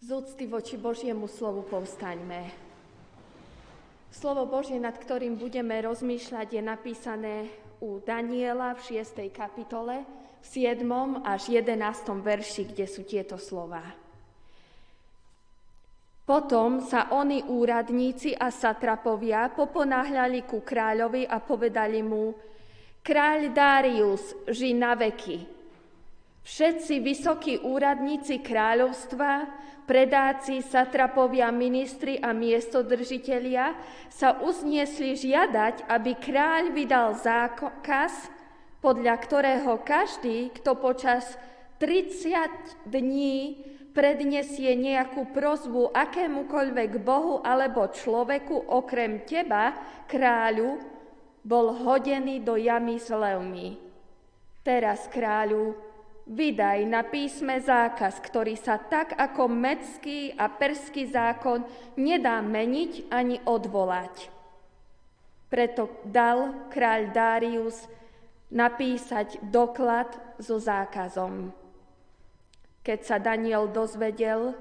Z úcty voči Božiemu slovu povstaňme. Slovo Božie, nad ktorým budeme rozmýšľať, je napísané u Daniela v 6. kapitole, v 7. až 11. verši, kde sú tieto slova. Potom sa oni úradníci a satrapovia poponáhľali ku kráľovi a povedali mu, kráľ Darius, ži na veky. Všetci vysokí úradníci kráľovstva, predáci, satrapovia, ministri a miestodržitelia sa uzniesli žiadať, aby kráľ vydal zákaz, podľa ktorého každý, kto počas 30 dní predniesie nejakú prozbu akémukoľvek bohu alebo človeku okrem teba, kráľu, bol hodený do jamy s levmi. Teraz, kráľu, Vydaj na písme zákaz, ktorý sa tak ako mecký a perský zákon nedá meniť ani odvolať. Preto dal kráľ Darius napísať doklad so zákazom. Keď sa Daniel dozvedel,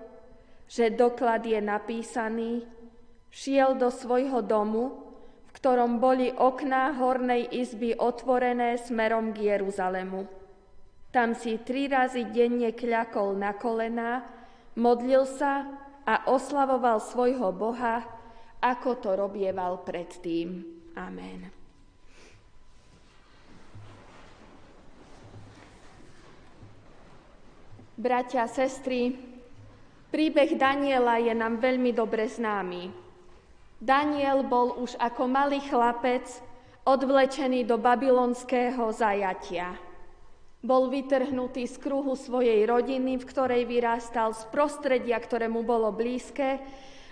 že doklad je napísaný, šiel do svojho domu, v ktorom boli okná hornej izby otvorené smerom k Jeruzalemu tam si tri razy denne kľakol na kolená, modlil sa a oslavoval svojho Boha, ako to robieval predtým. Amen. Bratia sestry, príbeh Daniela je nám veľmi dobre známy. Daniel bol už ako malý chlapec odvlečený do babylonského zajatia. Bol vytrhnutý z kruhu svojej rodiny, v ktorej vyrástal, z prostredia, ktoré mu bolo blízke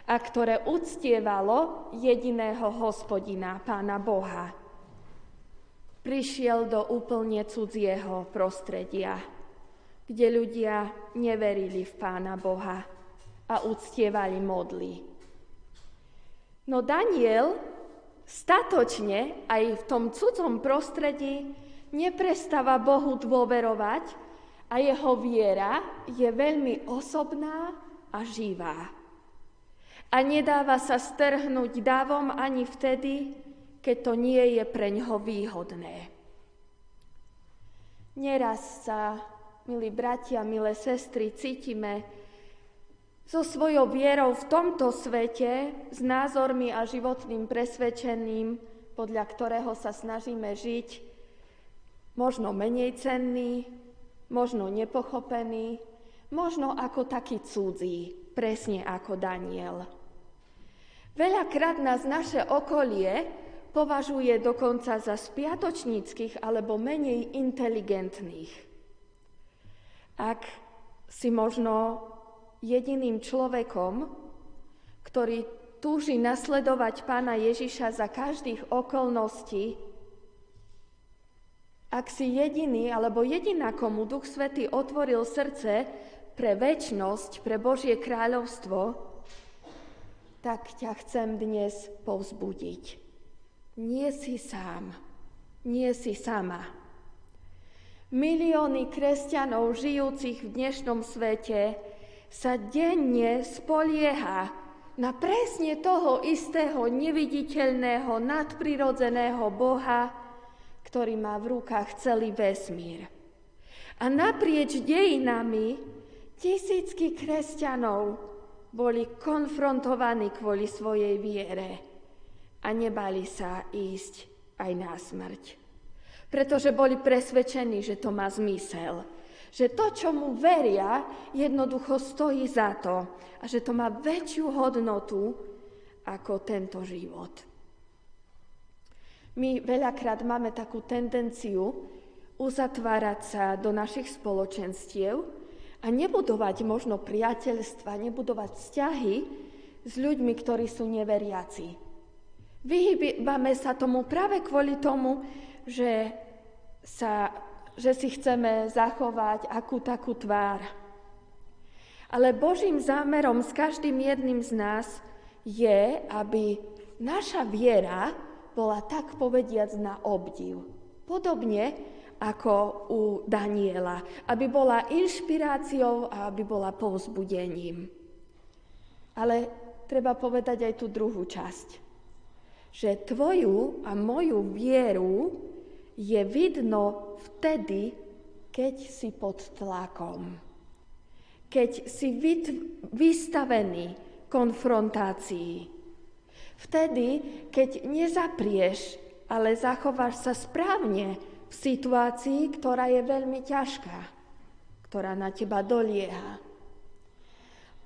a ktoré uctievalo jediného hospodina, pána Boha. Prišiel do úplne cudzieho prostredia, kde ľudia neverili v pána Boha a uctievali modly. No Daniel statočne aj v tom cudzom prostredí neprestáva Bohu dôverovať a jeho viera je veľmi osobná a živá. A nedáva sa strhnúť dávom ani vtedy, keď to nie je pre ňoho výhodné. Neraz sa, milí bratia, milé sestry, cítime so svojou vierou v tomto svete, s názormi a životným presvedčením, podľa ktorého sa snažíme žiť, možno menej cenný, možno nepochopený, možno ako taký cudzí, presne ako Daniel. Veľakrát nás naše okolie považuje dokonca za spiatočníckých alebo menej inteligentných. Ak si možno jediným človekom, ktorý túži nasledovať pána Ježiša za každých okolností, ak si jediný alebo jediná, komu Duch Svetý otvoril srdce pre väčnosť, pre Božie kráľovstvo, tak ťa chcem dnes povzbudiť. Nie si sám, nie si sama. Milióny kresťanov žijúcich v dnešnom svete sa denne spolieha na presne toho istého neviditeľného, nadprirodzeného Boha, ktorý má v rukách celý vesmír. A naprieč dejinami tisícky kresťanov boli konfrontovaní kvôli svojej viere a nebali sa ísť aj na smrť. Pretože boli presvedčení, že to má zmysel. Že to, čo mu veria, jednoducho stojí za to a že to má väčšiu hodnotu ako tento život. My veľakrát máme takú tendenciu uzatvárať sa do našich spoločenstiev a nebudovať možno priateľstva, nebudovať vzťahy s ľuďmi, ktorí sú neveriaci. Vyhýbame sa tomu práve kvôli tomu, že, sa, že si chceme zachovať akú takú tvár. Ale Božím zámerom s každým jedným z nás je, aby naša viera bola tak povediac na obdiv. Podobne ako u Daniela, aby bola inšpiráciou a aby bola povzbudením. Ale treba povedať aj tú druhú časť. Že tvoju a moju vieru je vidno vtedy, keď si pod tlakom. Keď si vystavený konfrontácii. Vtedy, keď nezaprieš, ale zachováš sa správne v situácii, ktorá je veľmi ťažká, ktorá na teba dolieha.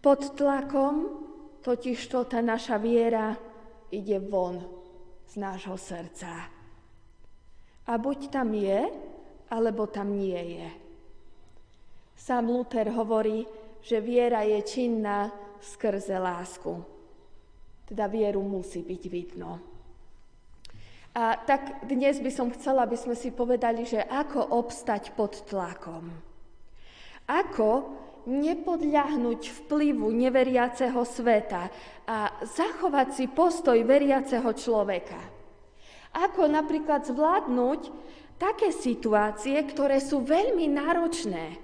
Pod tlakom totižto tá naša viera ide von z nášho srdca. A buď tam je, alebo tam nie je. Sám Luther hovorí, že viera je činná skrze lásku. Teda vieru musí byť vidno. A tak dnes by som chcela, aby sme si povedali, že ako obstať pod tlakom. Ako nepodľahnuť vplyvu neveriaceho sveta a zachovať si postoj veriaceho človeka. Ako napríklad zvládnuť také situácie, ktoré sú veľmi náročné,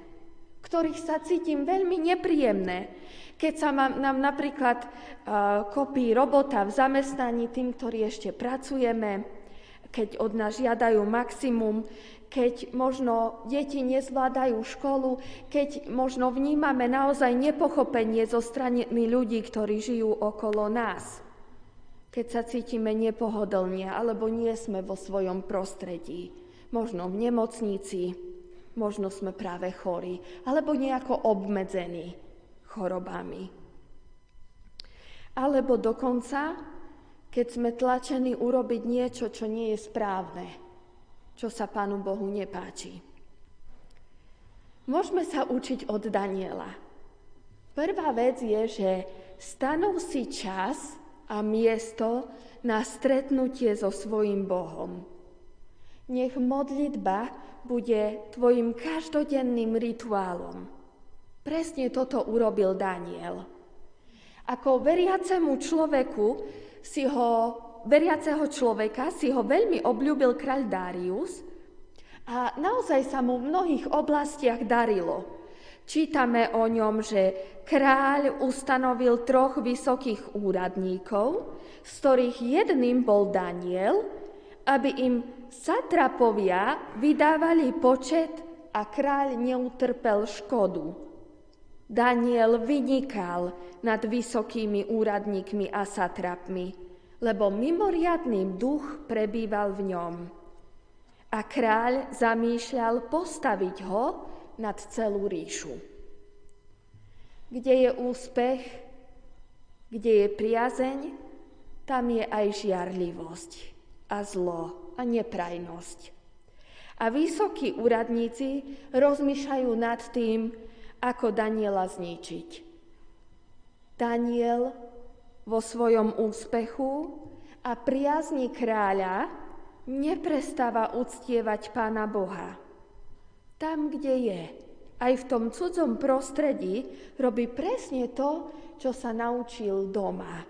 ktorých sa cítim veľmi nepríjemné. Keď sa nám napríklad uh, kopí robota v zamestnaní tým, ktorí ešte pracujeme, keď od nás žiadajú maximum, keď možno deti nezvládajú školu, keď možno vnímame naozaj nepochopenie zo strany ľudí, ktorí žijú okolo nás. Keď sa cítime nepohodlne alebo nie sme vo svojom prostredí, možno v nemocnici, možno sme práve chorí alebo nejako obmedzení chorobami. Alebo dokonca, keď sme tlačení urobiť niečo, čo nie je správne, čo sa Pánu Bohu nepáči. Môžeme sa učiť od Daniela. Prvá vec je, že stanov si čas a miesto na stretnutie so svojim Bohom. Nech modlitba bude tvojim každodenným rituálom. Presne toto urobil Daniel. Ako veriacemu človeku si ho veriaceho človeka si ho veľmi obľúbil kráľ Darius a naozaj sa mu v mnohých oblastiach darilo. Čítame o ňom, že kráľ ustanovil troch vysokých úradníkov, z ktorých jedným bol Daniel, aby im satrapovia vydávali počet a kráľ neutrpel škodu. Daniel vynikal nad vysokými úradníkmi a satrapmi lebo mimoriadný duch prebýval v ňom. A kráľ zamýšľal postaviť ho nad celú ríšu. Kde je úspech, kde je priazeň, tam je aj žiarlivosť a zlo a neprajnosť. A vysokí úradníci rozmýšľajú nad tým, ako Daniela zničiť. Daniel vo svojom úspechu a priazni kráľa neprestáva uctievať Pána Boha. Tam, kde je, aj v tom cudzom prostredí, robí presne to, čo sa naučil doma,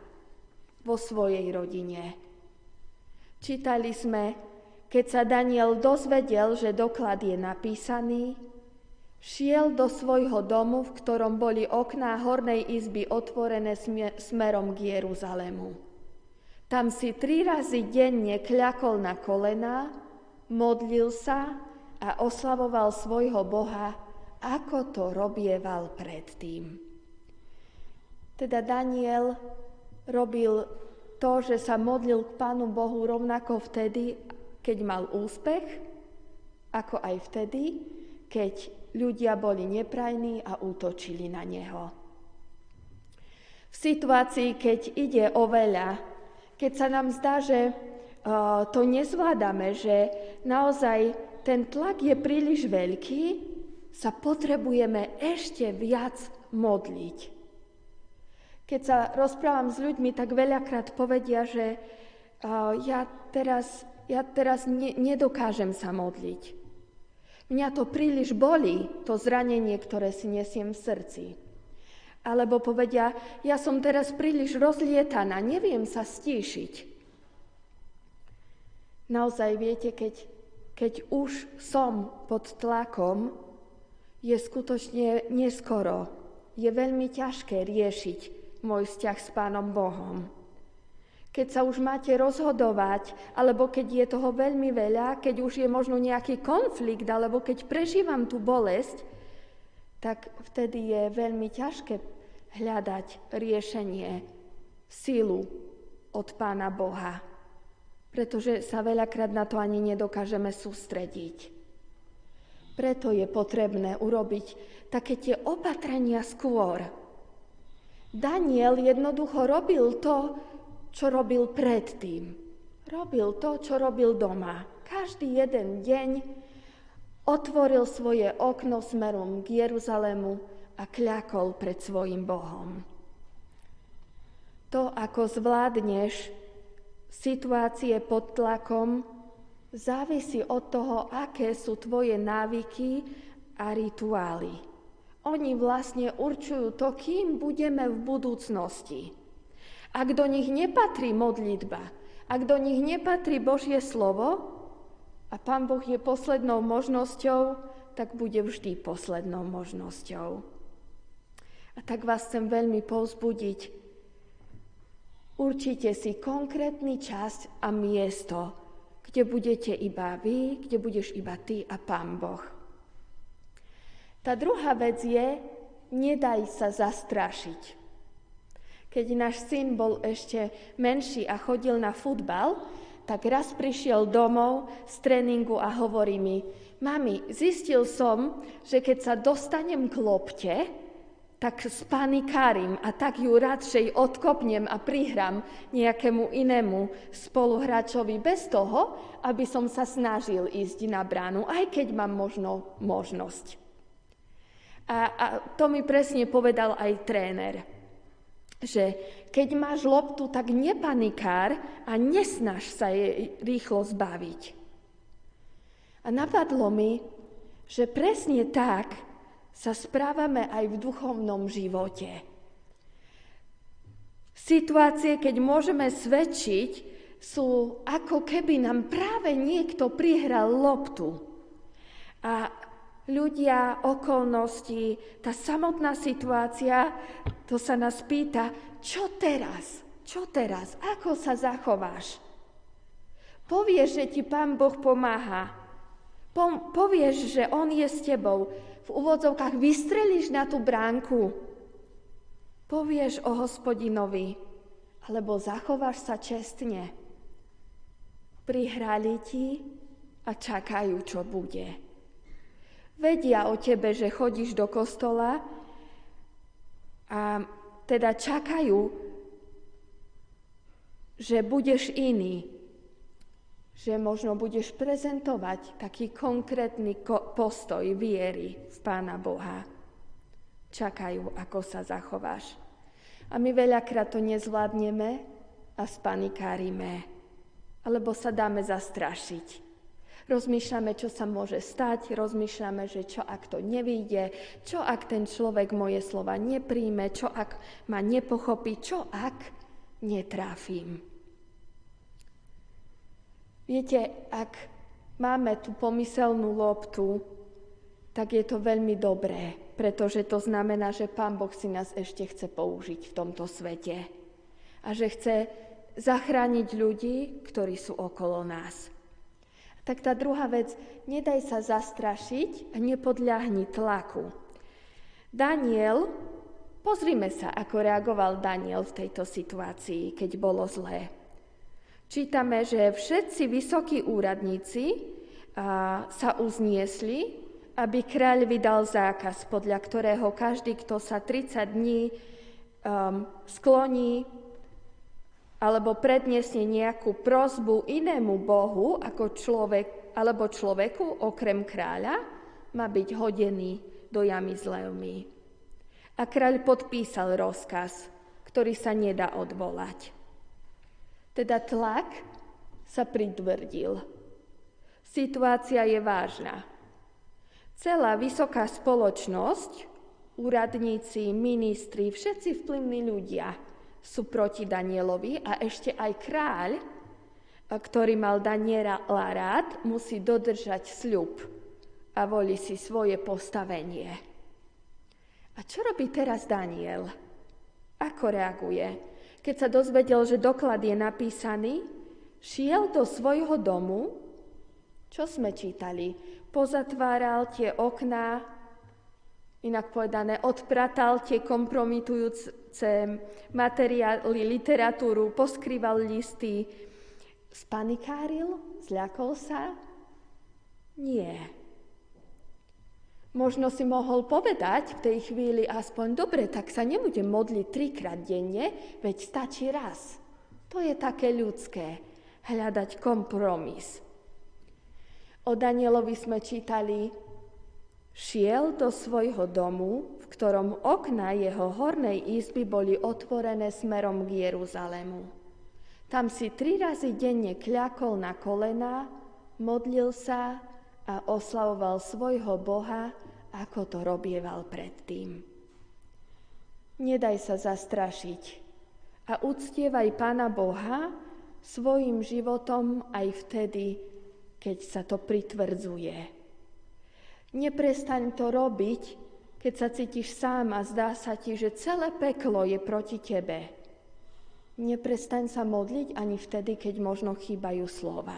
vo svojej rodine. Čítali sme, keď sa Daniel dozvedel, že doklad je napísaný, Šiel do svojho domu, v ktorom boli okná hornej izby otvorené smerom k Jeruzalému. Tam si tri razy denne kľakol na kolená, modlil sa a oslavoval svojho Boha, ako to robieval predtým. Teda Daniel robil to, že sa modlil k Pánu Bohu rovnako vtedy, keď mal úspech, ako aj vtedy, keď ľudia boli neprajní a útočili na neho. V situácii, keď ide o veľa, keď sa nám zdá, že to nezvládame, že naozaj ten tlak je príliš veľký, sa potrebujeme ešte viac modliť. Keď sa rozprávam s ľuďmi, tak veľakrát povedia, že ja teraz, ja teraz ne, nedokážem sa modliť. Mňa to príliš bolí, to zranenie, ktoré si nesiem v srdci. Alebo povedia, ja som teraz príliš rozlietaná, neviem sa stíšiť. Naozaj viete, keď, keď už som pod tlakom, je skutočne neskoro. Je veľmi ťažké riešiť môj vzťah s Pánom Bohom. Keď sa už máte rozhodovať, alebo keď je toho veľmi veľa, keď už je možno nejaký konflikt, alebo keď prežívam tú bolesť, tak vtedy je veľmi ťažké hľadať riešenie, sílu od Pána Boha, pretože sa veľakrát na to ani nedokážeme sústrediť. Preto je potrebné urobiť také tie opatrenia skôr. Daniel jednoducho robil to, čo robil predtým. Robil to, čo robil doma. Každý jeden deň otvoril svoje okno smerom k Jeruzalému a kľakol pred svojim Bohom. To, ako zvládneš situácie pod tlakom, závisí od toho, aké sú tvoje návyky a rituály. Oni vlastne určujú to, kým budeme v budúcnosti. Ak do nich nepatrí modlitba, ak do nich nepatrí Božie slovo a Pán Boh je poslednou možnosťou, tak bude vždy poslednou možnosťou. A tak vás chcem veľmi povzbudiť. Určite si konkrétny čas a miesto, kde budete iba vy, kde budeš iba ty a Pán Boh. Tá druhá vec je, nedaj sa zastrašiť. Keď náš syn bol ešte menší a chodil na futbal, tak raz prišiel domov z tréningu a hovorí mi, mami, zistil som, že keď sa dostanem k lopte, tak spanikárim a tak ju radšej odkopnem a prihrám nejakému inému spoluhráčovi bez toho, aby som sa snažil ísť na bránu, aj keď mám možno možnosť. A, a to mi presne povedal aj tréner, že keď máš loptu, tak nepanikár a nesnaž sa jej rýchlo zbaviť. A napadlo mi, že presne tak sa správame aj v duchovnom živote. Situácie, keď môžeme svedčiť, sú ako keby nám práve niekto prihral loptu. A ľudia, okolnosti, tá samotná situácia, to sa nás pýta, čo teraz? Čo teraz? Ako sa zachováš? Povieš, že ti Pán Boh pomáha. Povieš, že On je s tebou v úvodzovkách vystrelíš na tú bránku, povieš o hospodinovi, alebo zachováš sa čestne. Prihrali ti a čakajú, čo bude. Vedia o tebe, že chodíš do kostola a teda čakajú, že budeš iný, že možno budeš prezentovať taký konkrétny postoj viery v Pána Boha. Čakajú, ako sa zachováš. A my veľakrát to nezvládneme a spanikárime, alebo sa dáme zastrašiť. Rozmýšľame, čo sa môže stať, rozmýšľame, že čo ak to nevíde, čo ak ten človek moje slova nepríjme, čo ak ma nepochopí, čo ak netráfim. Viete, ak máme tú pomyselnú loptu, tak je to veľmi dobré, pretože to znamená, že Pán Boh si nás ešte chce použiť v tomto svete a že chce zachrániť ľudí, ktorí sú okolo nás. Tak tá druhá vec, nedaj sa zastrašiť a nepodľahni tlaku. Daniel, pozrime sa, ako reagoval Daniel v tejto situácii, keď bolo zlé čítame, že všetci vysokí úradníci sa uzniesli, aby kráľ vydal zákaz, podľa ktorého každý, kto sa 30 dní um, skloní alebo predniesie nejakú prozbu inému bohu ako človek, alebo človeku okrem kráľa, má byť hodený do jamy s levmi. A kráľ podpísal rozkaz, ktorý sa nedá odvolať. Teda tlak sa pritvrdil. Situácia je vážna. Celá vysoká spoločnosť, úradníci, ministri, všetci vplyvní ľudia sú proti Danielovi a ešte aj kráľ, ktorý mal Daniela rád, musí dodržať sľub a volí si svoje postavenie. A čo robí teraz Daniel? Ako reaguje? Keď sa dozvedel, že doklad je napísaný, šiel do svojho domu, čo sme čítali? Pozatváral tie okná, inak povedané, odpratal tie kompromitujúce materiály, literatúru, poskrýval listy, spanikáril, zľakol sa? Nie. Možno si mohol povedať v tej chvíli aspoň, dobre, tak sa nebudem modliť trikrát denne, veď stačí raz. To je také ľudské, hľadať kompromis. O Danielovi sme čítali, šiel do svojho domu, v ktorom okna jeho hornej izby boli otvorené smerom k Jeruzalému. Tam si tri razy denne kľakol na kolena, modlil sa a oslavoval svojho Boha, ako to robieval predtým. Nedaj sa zastrašiť a uctievaj Pána Boha svojim životom aj vtedy, keď sa to pritvrdzuje. Neprestaň to robiť, keď sa cítiš sám a zdá sa ti, že celé peklo je proti tebe. Neprestaň sa modliť ani vtedy, keď možno chýbajú slova.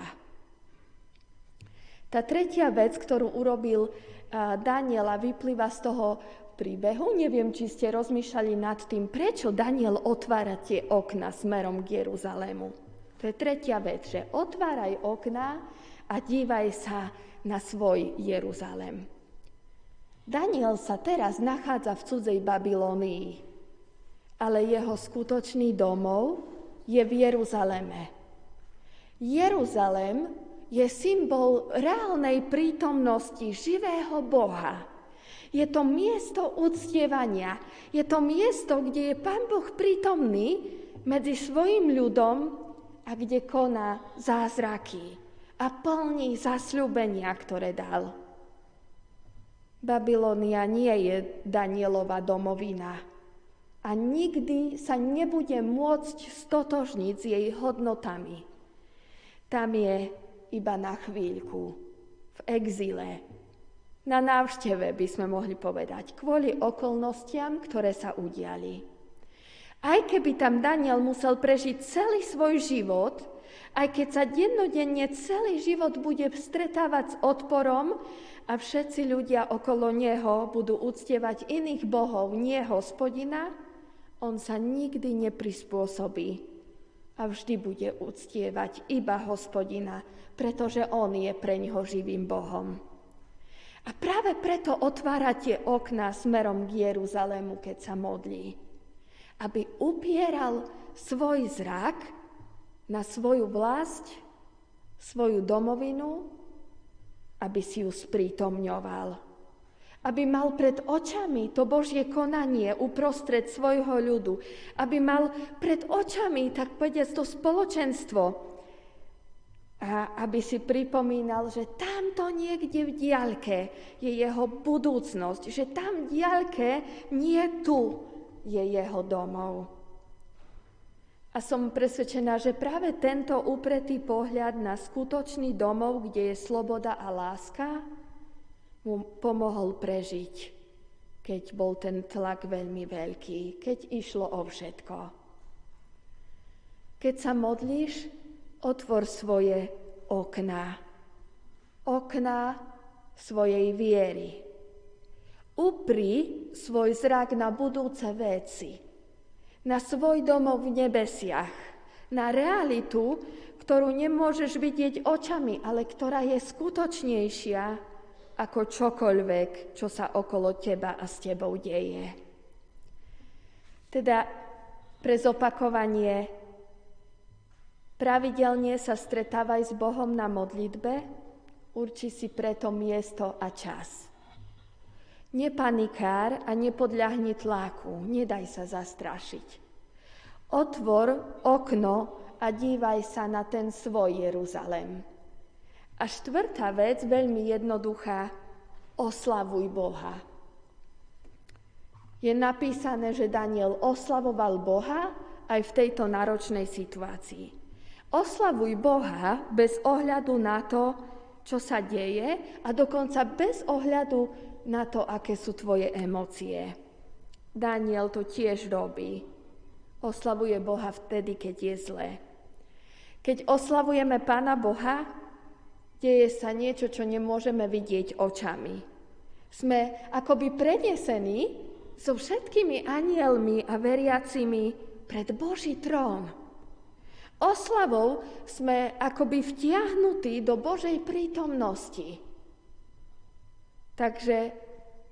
Tá tretia vec, ktorú urobil Daniela, vyplýva z toho príbehu. Neviem, či ste rozmýšľali nad tým, prečo Daniel otvára tie okna smerom k Jeruzalému. To je tretia vec, že otváraj okna a dívaj sa na svoj Jeruzalém. Daniel sa teraz nachádza v cudzej Babilónii, ale jeho skutočný domov je v Jeruzaleme. Jeruzalém je symbol reálnej prítomnosti živého Boha. Je to miesto uctievania. Je to miesto, kde je Pán Boh prítomný medzi svojim ľudom a kde koná zázraky a plní zasľúbenia, ktoré dal. Babylonia nie je Danielova domovina a nikdy sa nebude môcť stotožniť s jej hodnotami. Tam je iba na chvíľku, v exile, na návšteve by sme mohli povedať, kvôli okolnostiam, ktoré sa udiali. Aj keby tam Daniel musel prežiť celý svoj život, aj keď sa dennodenne celý život bude stretávať s odporom a všetci ľudia okolo neho budú uctievať iných bohov, nie hospodina, on sa nikdy neprispôsobí a vždy bude uctievať iba hospodina, pretože on je pre ňoho živým Bohom. A práve preto otvára tie okná smerom k Jeruzalému, keď sa modlí. Aby upieral svoj zrak na svoju vlast, svoju domovinu, aby si ju sprítomňoval. Aby mal pred očami to Božie konanie uprostred svojho ľudu, aby mal pred očami, tak povediať, to spoločenstvo, a aby si pripomínal, že tamto niekde v diaľke je jeho budúcnosť, že tam v diaľke, nie tu, je jeho domov. A som presvedčená, že práve tento upretý pohľad na skutočný domov, kde je sloboda a láska, mu pomohol prežiť, keď bol ten tlak veľmi veľký, keď išlo o všetko. Keď sa modlíš, otvor svoje okná. Okná svojej viery. Upri svoj zrak na budúce veci, na svoj domov v nebesiach, na realitu, ktorú nemôžeš vidieť očami, ale ktorá je skutočnejšia ako čokoľvek, čo sa okolo teba a s tebou deje. Teda pre zopakovanie, pravidelne sa stretávaj s Bohom na modlitbe, urči si preto miesto a čas. Nepanikár a nepodľahni tláku, nedaj sa zastrašiť. Otvor okno a dívaj sa na ten svoj Jeruzalem. A štvrtá vec, veľmi jednoduchá, oslavuj Boha. Je napísané, že Daniel oslavoval Boha aj v tejto náročnej situácii. Oslavuj Boha bez ohľadu na to, čo sa deje a dokonca bez ohľadu na to, aké sú tvoje emócie. Daniel to tiež robí. oslavuje Boha vtedy, keď je zlé. Keď oslavujeme Pána Boha, deje sa niečo, čo nemôžeme vidieť očami. Sme akoby prenesení so všetkými anielmi a veriacimi pred Boží trón. Oslavou sme akoby vtiahnutí do Božej prítomnosti. Takže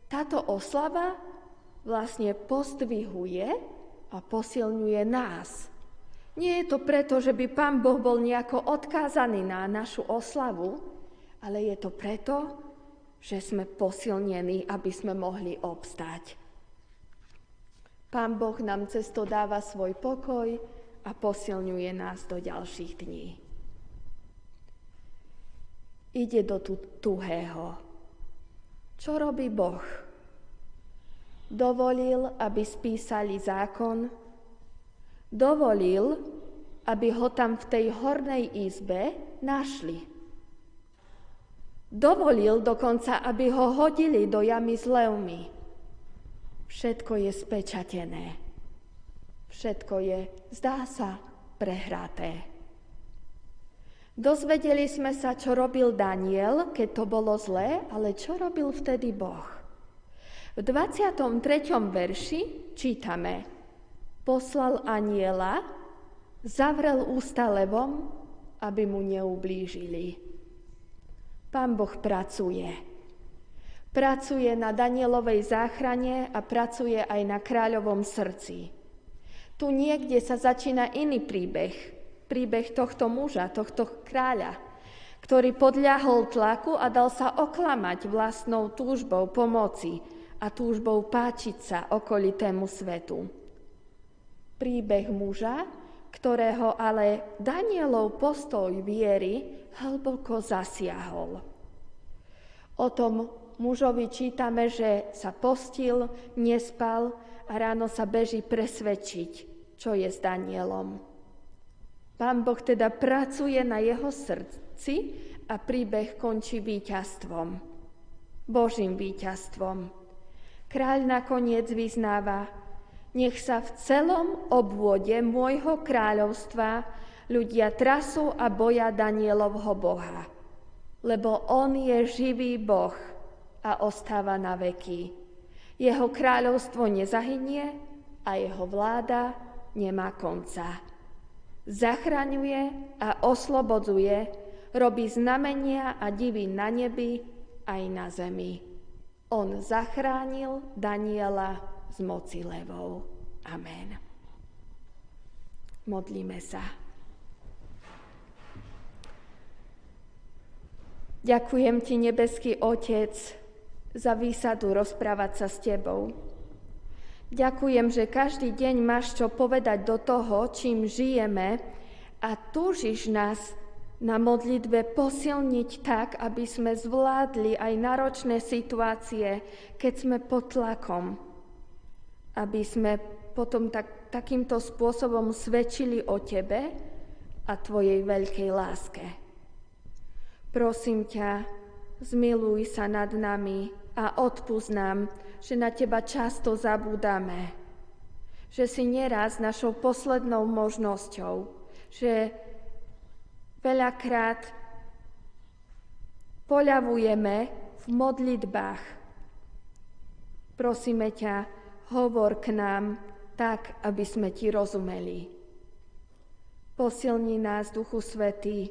táto oslava vlastne pozdvihuje a posilňuje nás. Nie je to preto, že by Pán Boh bol nejako odkázaný na našu oslavu, ale je to preto, že sme posilnení, aby sme mohli obstať. Pán Boh nám cesto dáva svoj pokoj a posilňuje nás do ďalších dní. Ide do tuhého. Čo robí Boh? Dovolil, aby spísali zákon, dovolil, aby ho tam v tej hornej izbe našli. Dovolil dokonca, aby ho hodili do jamy s levmi. Všetko je spečatené. Všetko je, zdá sa, prehraté. Dozvedeli sme sa, čo robil Daniel, keď to bolo zlé, ale čo robil vtedy Boh. V 23. verši čítame Poslal aniela, zavrel ústa levom, aby mu neublížili. Pán Boh pracuje pracuje na Danielovej záchrane a pracuje aj na kráľovom srdci. Tu niekde sa začína iný príbeh, príbeh tohto muža, tohto kráľa, ktorý podľahol tlaku a dal sa oklamať vlastnou túžbou pomoci a túžbou páčiť sa okolitému svetu. Príbeh muža, ktorého ale Danielov postoj viery hlboko zasiahol. O tom mužovi čítame, že sa postil, nespal a ráno sa beží presvedčiť, čo je s Danielom. Pán Boh teda pracuje na jeho srdci a príbeh končí víťazstvom. Božím víťazstvom. Kráľ nakoniec vyznáva, nech sa v celom obvode môjho kráľovstva ľudia trasú a boja Danielovho Boha, lebo on je živý Boh a ostáva na veky. Jeho kráľovstvo nezahynie a jeho vláda nemá konca. Zachraňuje a oslobodzuje, robí znamenia a divy na nebi aj na zemi. On zachránil Daniela z moci levou. Amen. Modlíme sa. Ďakujem ti, nebeský Otec, za výsadu rozprávať sa s Tebou. Ďakujem, že každý deň máš čo povedať do toho, čím žijeme a túžiš nás na modlitbe posilniť tak, aby sme zvládli aj náročné situácie, keď sme pod tlakom. Aby sme potom tak, takýmto spôsobom svedčili o Tebe a Tvojej veľkej láske. Prosím ťa, zmiluj sa nad nami a odpúsť že na Teba často zabúdame, že si neraz našou poslednou možnosťou, že veľakrát poľavujeme v modlitbách. Prosíme ťa, hovor k nám tak, aby sme Ti rozumeli. Posilni nás, Duchu Svetý,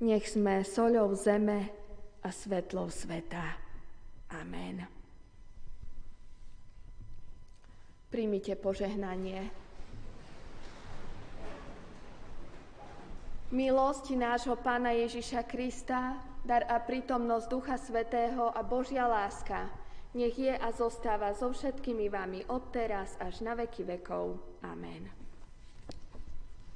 nech sme soľou zeme a svetlou sveta. Amen. Príjmite požehnanie. Milosť nášho Pána Ježiša Krista, dar a prítomnosť Ducha Svetého a Božia láska, nech je a zostáva so všetkými vami odteraz až na veky vekov. Amen.